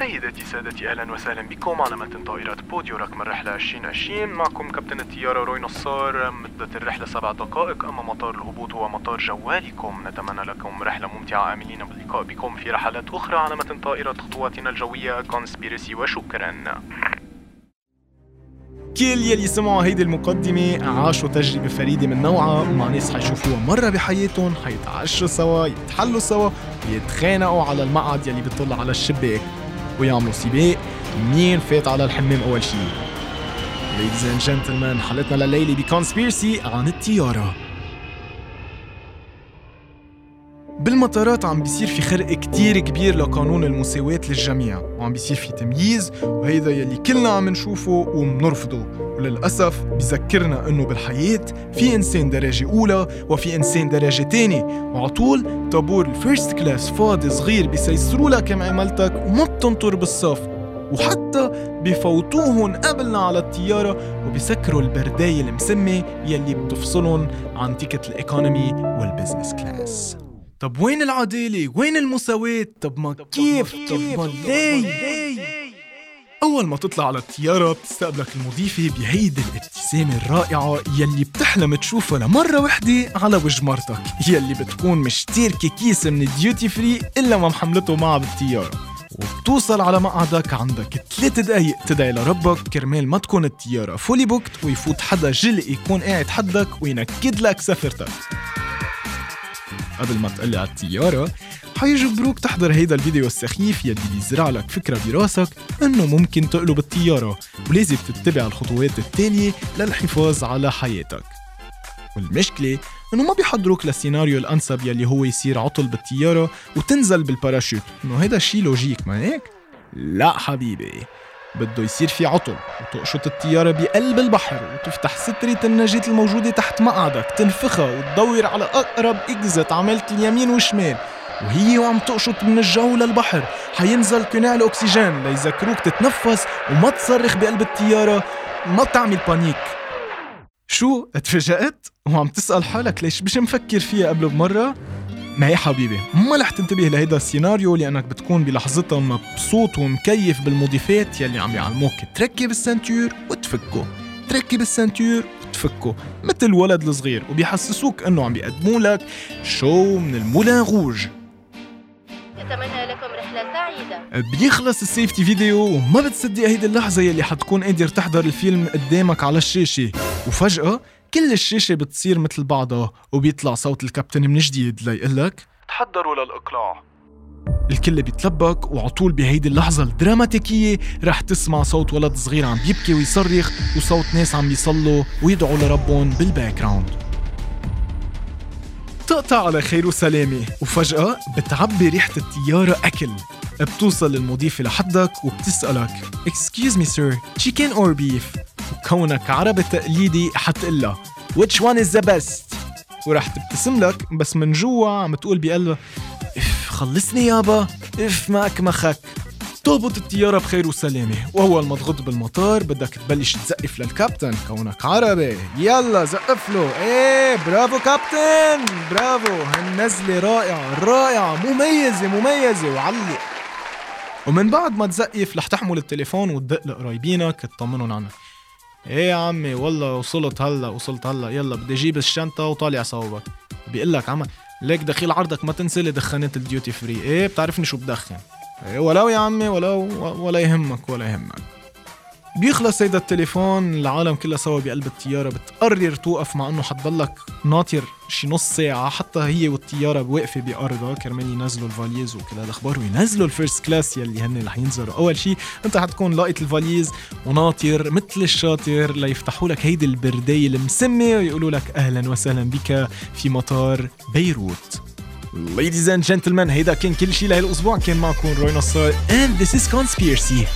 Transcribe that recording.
سيداتي سادتي أهلا وسهلا بكم على متن طائرة Podeo رقم الرحلة 2020 معكم كابتن الطيارة روي نصار. مدة الرحلة سبع دقائق. أما مطار الهبوط هو مطار جوالكم نتمنى لكم رحلة ممتعة. آملين باللقاء بكم في رحلات أخرى على متن طائرة خطوطنا الجوية. conspiracy وشكرا. كل يلي سمعوا هيدي المقدمة عاشوا تجربة فريدة من نوعها. مع ناس حيشوفوها مرة بحياتهم حيتعشوا سوا يتحلوا سوا ويتخانقوا على المقعد يلي بيطل على الشباك. ويعملوا سباق مين فات على الحمام أول شي؟ Ladies and gentlemen حلقتنا لليلة بكونسبيرسي عن الطيارة بالمطارات عم بيصير في خرق كتير كبير لقانون المساواة للجميع وعم بيصير في تمييز وهيدا يلي كلنا عم نشوفه ومنرفضه. وللأسف بذكرنا إنه بالحياة في إنسان درجة أولى وفي إنسان درجة تانية. وعطول طابور ال first class فاضي صغير بيسيسروا لك عملتك وما بتنطر بالصف. وحتى بفوتوهن قبلنا على الطيارة وبسكروا البرداية المسمة يلي بتفصلهم عن ticket ال economy وال business class طب وين العدالة؟ وين المساواة؟ طب ما كيف؟ طب ما ليه؟ أول ما تطلع على الطيارة بتستقبلك المضيفة بهيدي الابتسامة الرائعة يلي بتحلم تشوفها لمرة وحدة على وجه مرتك يلي بتكون مشتركة كيس من ال duty free إلا ما محملته معها بالطيارة وبتوصل على مقعدك عندك ثلاث دقايق تدعي لربك كرمال ما تكون الطيارة fully booked ويفوت حدا جلق يكون قاعد حدك وينكد لك سفرتك قبل ما تقلع على الطيارة حيجبروك تحضر هيدا الفيديو السخيف يلي بيزرع لك فكرة براسك إنه ممكن تقلب الطيارة ولازم تتبع الخطوات التالية للحفاظ على حياتك. والمشكلة إنه ما بيحضروك للسيناريو الأنسب يلي هو يصير عطل بالطيارة وتنزل بالباراشوت. إنه هيدا شي logic ما هيك؟ لا حبيبي. بده يصير في عطل. وتقشط الطيارة بقلب البحر وتفتح سترة النجاة الموجودة تحت مقعدك. تنفخها وتدور على أقرب exit على اليمين والشمال. وهي وعم تقشط من الجو للبحر. حينزل قناع الأكسجين ليذكروك تتنفس وما تصرخ بقلب الطيارة. ما تعمل panic. شو؟ اتفاجأت؟ وعم تسأل حالك ليش مش مفكر فيها قبل بمرة؟ ما يا حبيبي ما رح تنتبه لهيدا السيناريو لأنك بتكون بلحظتها مبسوط ومكيف بالمضيفات يلي عم يعلموك. تركب ال ceinture وتفكه تركب ال ceinture وتفكه مثل ولد الصغير وبيحسسوك إنه عم بيقدموا لك شو من ال Moulin Rouge لكم رحلة سعيدة. بيخلص ال safety video وما بتصدق هيدي اللحظة يلي حتكون قادر تحضر الفيلم قدامك على الشاشة. وفجأة كل الشاشة بتصير مثل بعضها وبيطلع صوت الكابتن من جديد ليقلك تحضروا للإقلاع. الكل بيتلبك وعطول بهيدي اللحظة الدراماتيكية رح تسمع صوت ولد صغير عم بيبكي ويصرخ وصوت ناس عم بيصلوا ويدعوا لربهم بال background تقطع على خير وسلامة وفجأة بتعبي ريحة الطيارة أكل. بتوصل المضيفة لحدك وبتسألك Excuse me sir, chicken or beef؟ وكونك عربي تقليدي حتقلها. Which one is the best؟ ورح تبتسم لك بس من جوا عم تقول بقلبها إف خلصني يابا إف ما اكمخك تهبط الطيارة بخير وسلامة. وأول ما تغط بالمطار بدك تبلش تزقف للكابتن. كونك عربي. يلا زقف له. إيه برافو كابتن. برافو. هالنزلة رائعة رائعة. مميزة مميزة. وعلق ومن بعد ما تزقف رح تحمل التليفون وتدق لقرايبينك تطمنهم عنك. إيه يا عمي والله وصلت هلا وصلت هلا. يلا بدي أجيب الشنطة وطالع صوبك بيقول لك عم ليك دخيل عرضك ما تنسى لي دخانات ال duty free. إيه بتعرفني شو بدخن؟ إيه ولو يا عمي ولو ولا يهمك ولا يهمك. بيخلص هيدا التليفون العالم كلها سوا بقلب الطيارة بتقرر توقف مع إنه حتضلك ناطر شي نص ساعة حتى هي والطيارة واقفة بأرضها. كرمال ينزلوا ال valises وكل هالأخبار وينزلوا ال first class يلي هن رح ينزلوا. أول شي أنت حتكون لاقط الفاليز وناطر مثل الشاطر ليفتحوا لك هيدي البرداية المسمة ويقولوا لك أهلا وسهلا بك في مطار بيروت. Ladies and gentlemen هيدا كان كل شي لهالأسبوع. كان معكم روي نصار and this is Conspiracy.